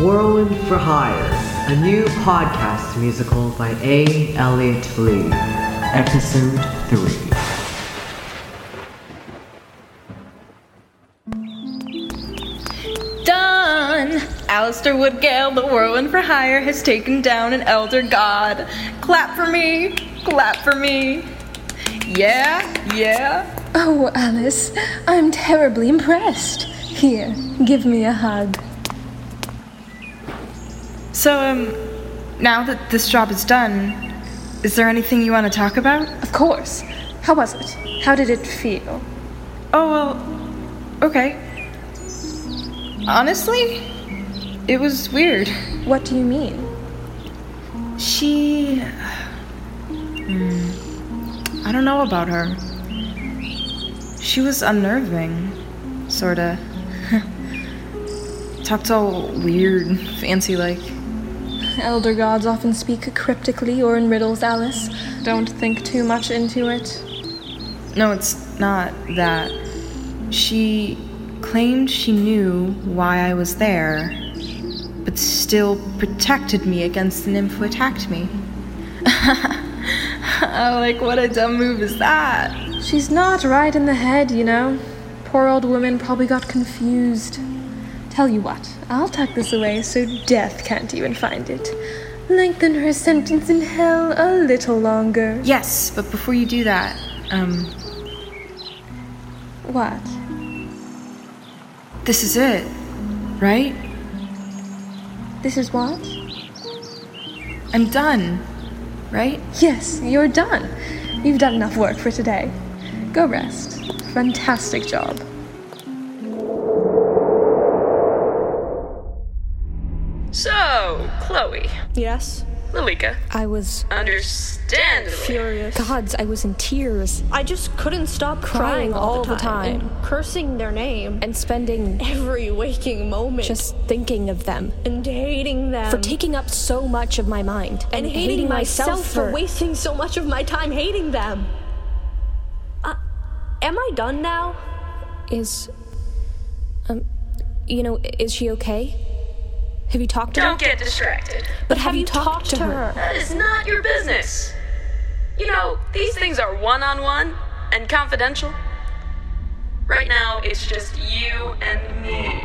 Whirlwind for Hire, a new podcast musical by A. Elliot Lee. Episode 3. Done! Alastor Woodgale, the Whirlwind for Hire, has taken down an elder god. Clap for me! Clap for me! Yeah, yeah. Oh, Alice, I'm terribly impressed. Here, give me a hug. So, um, now that this job is done, is there anything you want to talk about? Of course. How was it? How did it feel? Oh, well, okay. Honestly, it was weird. What do you mean? She. Hmm, I don't know about her. She was unnerving, sorta. Talked all weird, fancy like. Elder gods often speak cryptically or in riddles, Alice. Don't think too much into it. No, it's not that. She claimed she knew why I was there, but still protected me against the nymph who attacked me. Oh, like, what a dumb move is that? She's not right in the head, you know. Poor old woman probably got confused. Tell you what, I'll tuck this away so death can't even find it. Lengthen her sentence in hell a little longer. Yes, but before you do that, um, What? this is it, right? This is what? I'm done, right? Yes, you're done. You've done enough work for today. Go rest. Fantastic job. Chloe, Yes, Lilika, I was understandably. furious. Gods, I was in tears I just couldn't stop Crying crying, all, all the the time, time. and cursing their name and spending every waking moment, just thinking of them and hating them for taking up so much of my mind and hating, myself, for for wasting so much of my time hating them. Uh, am I done now? is um you know is she okay? Have you talked to her? Don't get distracted. But have, you talked, to her? That is not your business. You know, these things are one on one and confidential. Right now, it's just you and me.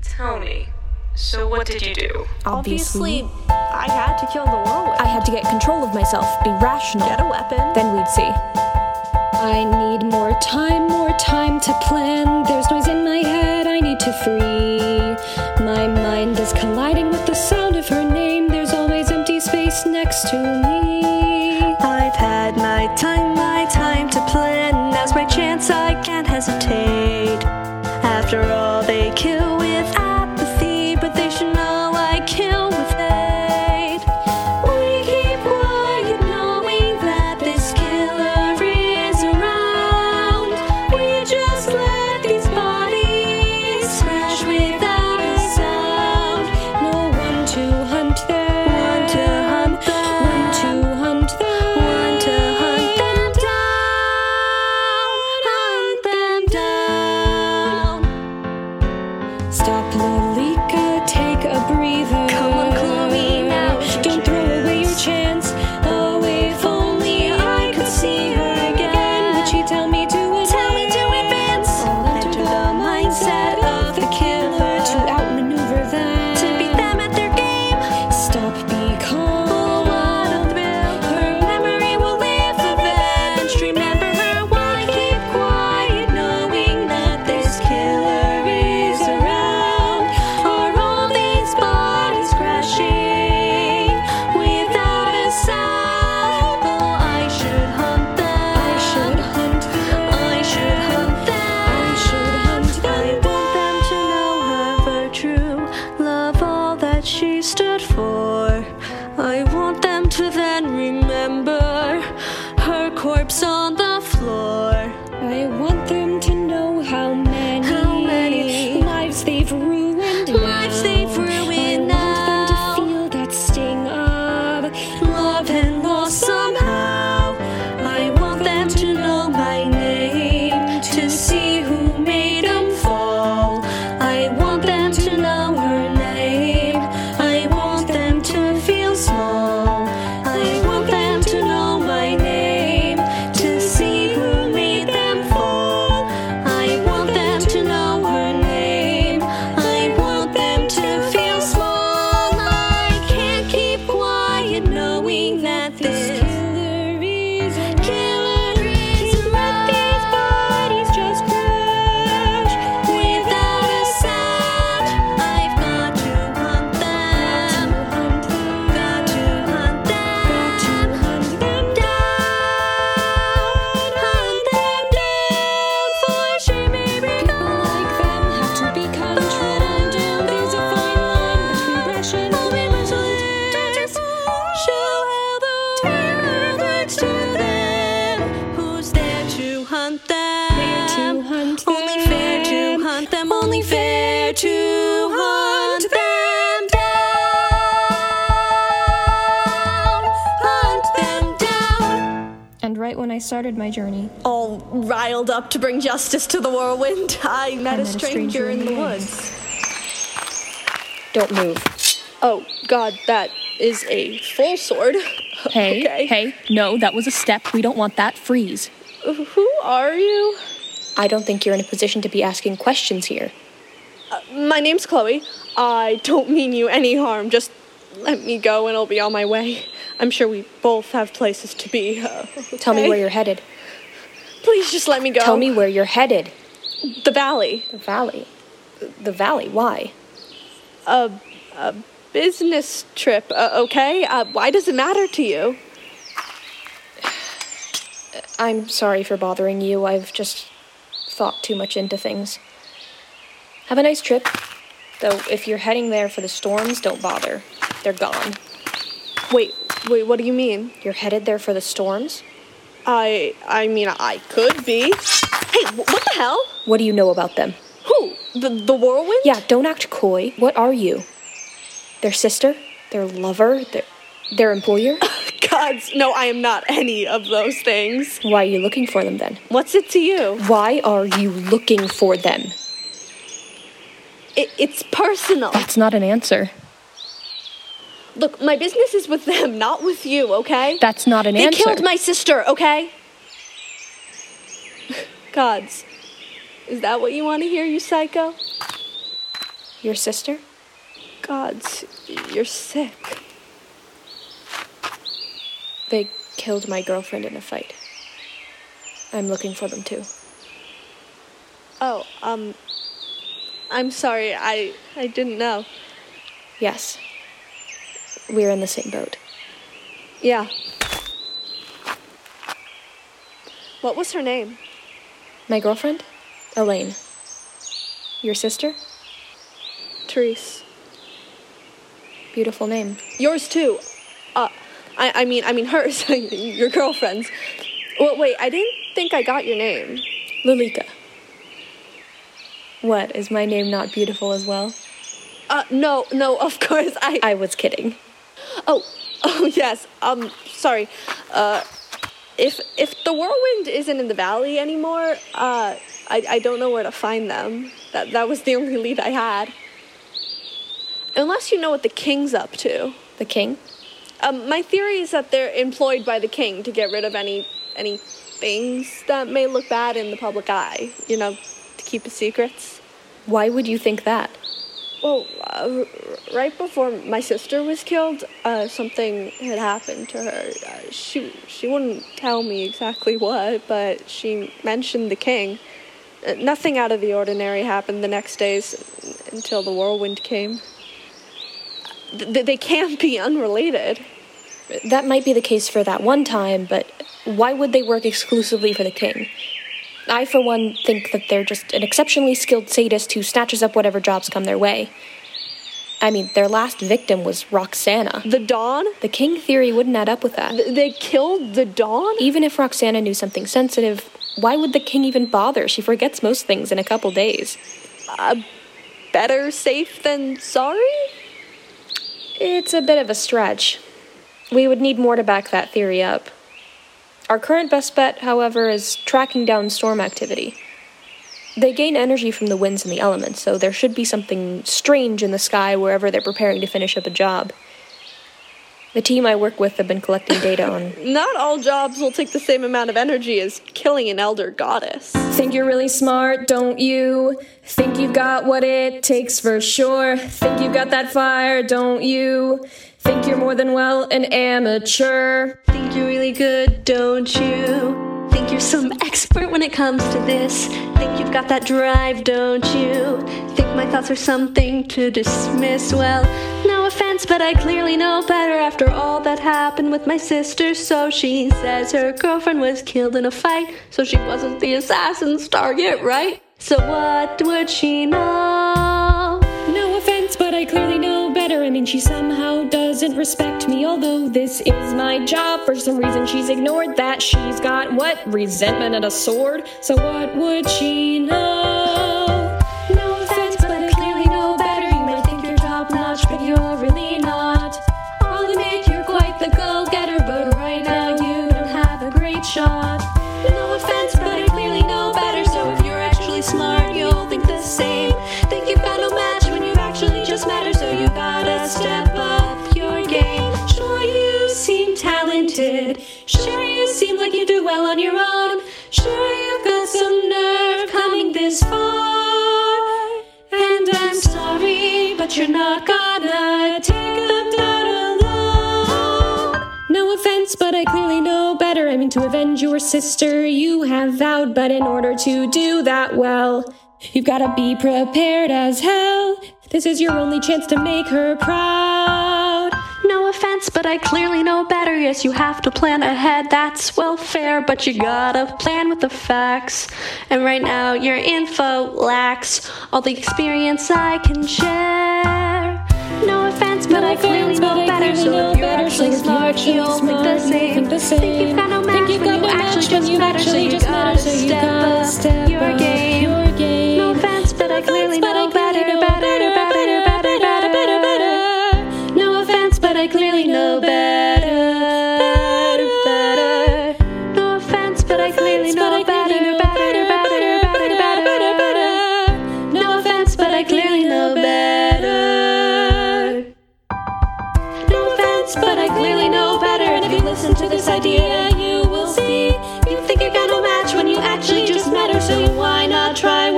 Tell me, so what did you do? Obviously, I had to kill the whirlwind. I had to get control of myself, be rational. Get a weapon. Then we'd see. I need more time, more time to plan. There's noise in my head, I need to free. Mind is colliding with the sound of her name. There's always empty space next to me. I've had my time, my time to plan. Now's my chance, I can't hesitate. To hunt them down. Hunt them down. And right when I started my journey, All riled up to bring justice to the whirlwind, I met, a, stranger in the woods. don't move. Oh, God, that is a full sword. Hey, Okay. hey, no, that was a step. We don't want that. Freeze. Who are you? I don't think you're in a position to be asking questions here. My name's Chloe. I don't mean you any harm. Just let me go and I'll be on my way. I'm sure we both have places to be. uh, Tell me where you're headed. Please just let me go. Tell me where you're headed. the valley. The valley. The valley, why? A, a business trip, uh, okay? Uh, why does it matter to you? I'm sorry for bothering you. I've just thought too much into things. Have a nice trip. Though, if you're heading there for the storms, don't bother. They're gone. Wait, wait, what do you mean? You're headed there for the storms? I, I mean, I could be. Hey, what the hell? What do you know about them? Who? The, the whirlwind? Yeah, don't act coy. What are you? Their sister? Their lover? Their, their employer? Gods, no, I am not any of those things. Why are you looking for them then? What's it to you? Why are you looking for them? It, it's personal. That's not an answer. Look, my business is with them, not with you, okay? That's not an they answer. They killed my sister, okay? Gods, is that what you want to hear, you psycho? Your sister? Gods, you're sick. They killed my girlfriend in a fight. I'm looking for them too. Oh, um, I'm sorry, I, I didn't know. Yes. We're in the same boat. Yeah. What was her name? My girlfriend? Elaine. Your sister? Therese. Beautiful name. Yours too. Uh, I, I mean, I mean hers. your girlfriend's. Well, wait, I didn't think I got your name. Lilika. What, is my name not beautiful as well? Uh, no, no, of course, I. I was kidding. Oh, oh yes. Um, sorry. Uh, if if the whirlwind isn't in the valley anymore, uh, I I don't know where to find them. That that was the only lead I had. Unless you know what the king's up to. The king? Um, my theory is that they're employed by the king to get rid of any any things that may look bad in the public eye. You know, to keep his secrets. Why would you think that? Well, uh, r- right before my sister was killed, uh, something had happened to her. Uh, she she wouldn't tell me exactly what, but she mentioned the king. Uh, nothing out of the ordinary happened the next days until the whirlwind came. Th- they can't be unrelated. That might be the case for that one time, but why would they work exclusively for the king? I, for one, think that they're just an exceptionally skilled sadist who snatches up whatever jobs come their way. I mean, their last victim was Roxana. The Dawn? The king theory wouldn't add up with that. Th- they killed the Dawn? Even if Roxana knew something sensitive, why would the king even bother? She forgets most things in a couple days. Better safe than sorry? It's a bit of a stretch. We would need more to back that theory up. Our current best bet, however, is tracking down storm activity. They gain energy from the winds and the elements, so there should be something strange in the sky wherever they're preparing to finish up a job. The team I work with have been collecting data on. Not all jobs will take the same amount of energy as killing an elder goddess. Think you're really smart, don't you? Think you've got what it takes for sure. Think you've got that fire, don't you? Think you're more than well an amateur. Think you're really good, don't you? Think you're some expert when it comes to this. Think you've got that drive, don't you? Think my thoughts are something to dismiss. Well, no offense, but I clearly know better after all that happened with my sister. So she says her girlfriend was killed in a fight, so she wasn't the assassin's target, right? So what would she know? No offense, but I clearly I mean, she somehow doesn't respect me. Although this is my job, for some reason she's ignored that. She's got what? Resentment and a sword? So what would she know is far, and I'm sorry, but you're not gonna take them down alone. No offense, but I clearly know better. I mean, to avenge your sister, you have vowed, but in order to do that well, you've gotta be prepared as hell. This is your only chance to make her proud. But I clearly know better. Yes, you have to plan ahead. That's well fair, but you gotta plan with the facts. And right now, your info lacks all the experience I can share. No offense, but No I clearly offense, know I better. clearly So know if you're better. actually you're smart, actually you'll think the same. think you've got no match Think you've when got you when just you actually you just better. So you step gotta step up game.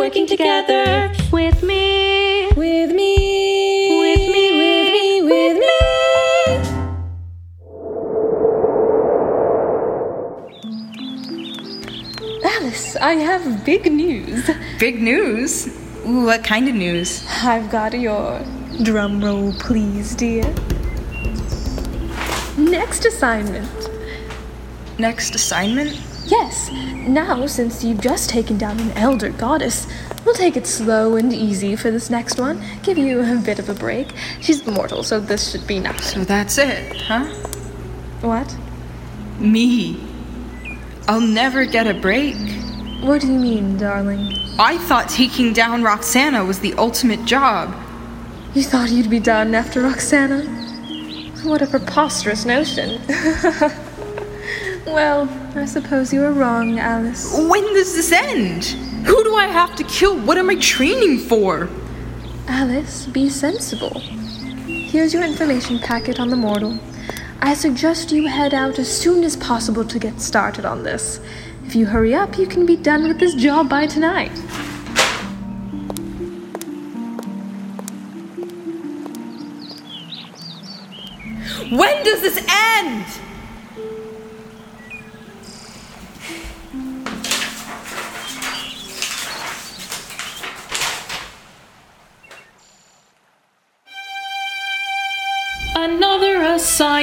Working together with me? With me. With me, with me, with me. Alice, I have big news. Big news? Ooh, what kind of news? I've got your drum roll, please, dear. Next assignment. Next assignment? Yes, now since you've just taken down an elder goddess, we'll take it slow and easy for this next one. Give you a bit of a break. She's mortal, so this should be nice. So that's it, huh? What? Me. I'll never get a break. What do you mean, darling? I thought taking down Roxana was the ultimate job. You thought you'd be done after Roxana? What a preposterous notion. well, I suppose you were wrong, Alice. When does this end? Who do I have to kill? What am I training for? Alice, be sensible. Here's your information packet on the mortal. I suggest you head out as soon as possible to get started on this. If you hurry up, you can be done with this job by tonight. When does this end?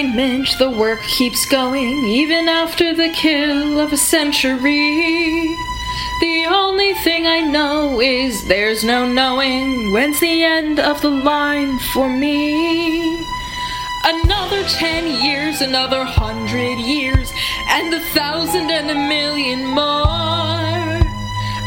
The work keeps going, even after the kill of a century. The only thing I know is there's no knowing when's the end of the line for me. Another ten years, another hundred years, and a thousand and a million more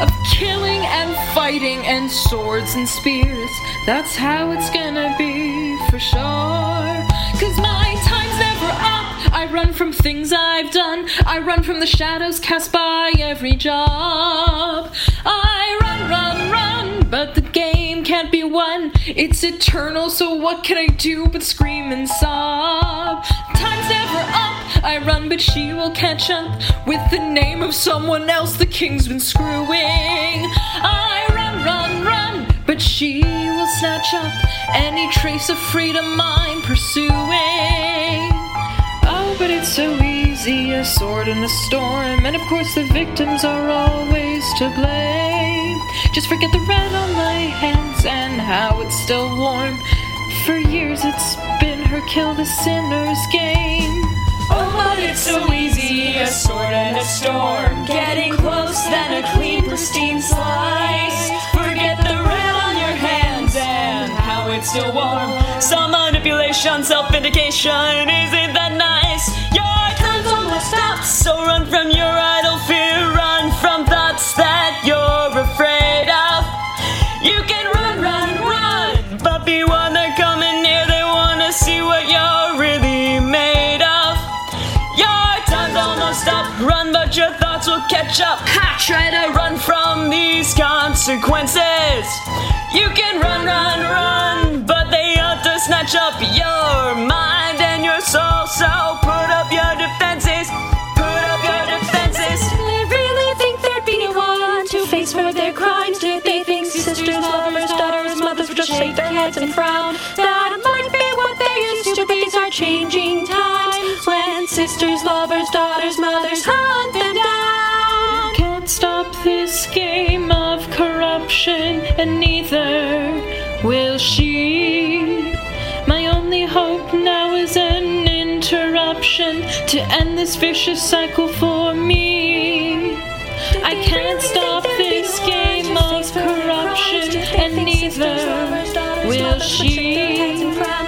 of killing and fighting and swords and spears. That's how it's gonna be for sure. Cause my never up. I run from things I've done. I run from the shadows cast by every job. I run, run, run, but the game can't be won. It's eternal, so what can I do but scream and sob? Time's never up. I run, but she will catch up with the name of someone else the king's been screwing. I run, run, run, but she will snatch up any trace of freedom I'm pursuing. But it's so easy, a sword in a storm, and of course the victims are always to blame. Just forget the red on my hands and how it's still warm. For years it's been her kill the sinner's game. Oh, but it's so easy, a sword and a storm. Getting close, then a clean, pristine slice. Forget the it's still warm. Some manipulation, self vindication, isn't that nice? Your time's almost up, so run from your idle fear, run from thoughts that you're afraid of. You can run, run, run, but be one they're coming near, they wanna see what you're really made of. Your time's almost up. Run, but your thoughts will catch up. Ha! Try to run from these consequences. You can run, run, run, ought up your mind and your soul. So put up your defenses. Put up your defenses. Do they really think there'd be no one to face for their crimes? Did they think sisters, lovers, daughters, mothers would just shake their heads and and frown. That might be what they used to be. These are changing times interruption to end this vicious cycle for me. I can't stop this game of corruption, and neither will she.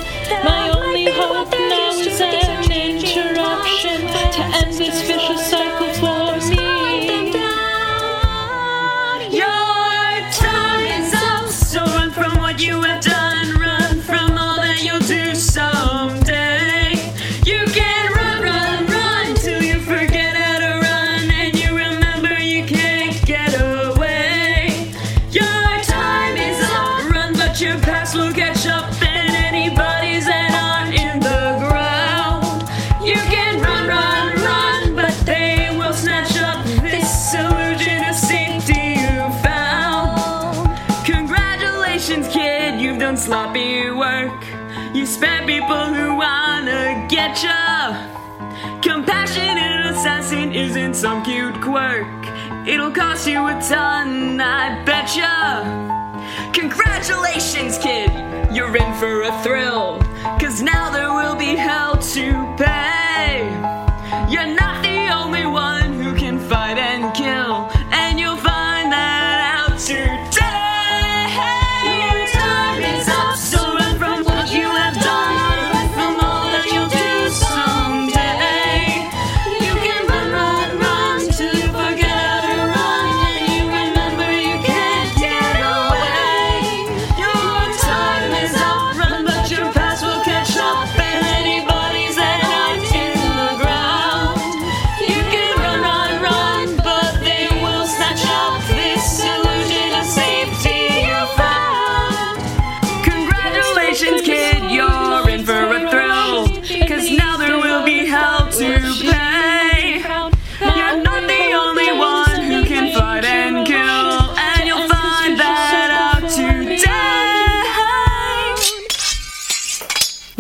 Work. You spare people who wanna get ya. Compassionate assassin isn't some cute quirk. It'll cost you a ton, I betcha. Congratulations, kid, you're in for a thrill. Cause now there will be hell to pay.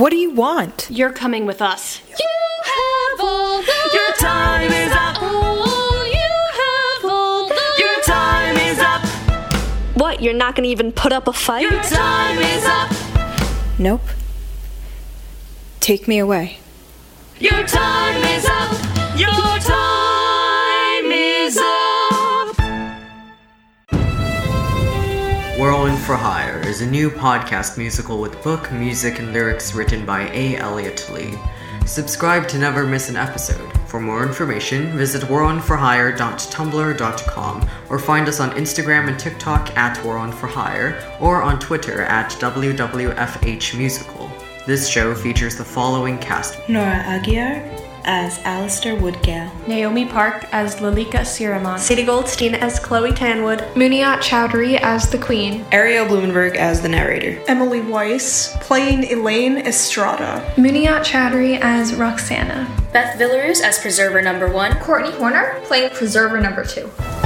What do you want? You're coming with us. You have all the Your time is up. Oh, you have all the Your time is up. What, you're not gonna even put up a fight? Your time is up. Nope. Take me away. Your time is up. Your for Hire is a new podcast musical with book, music, and lyrics written by A. Elliot Lee. Subscribe to never miss an episode. For more information, visit whirlwindforhire.tumblr.com or find us on Instagram and TikTok at whirlwindforhire or on Twitter at WWFHmusical. This show features the following cast Nora Aguiar as Alastor Woodgale. Naomi Park as Lilika Cirremont. Sadie Goldstein as Chloe Tanwood. Muniyat Choudhury as the Queen. Ariel Blumenberg as the narrator. Emily Weiss, playing Elaine Estrada. Muniyat Choudhury as Roxana. Beth Villaruz as Preserver Number One. Courtney Horner, playing Preserver Number 2.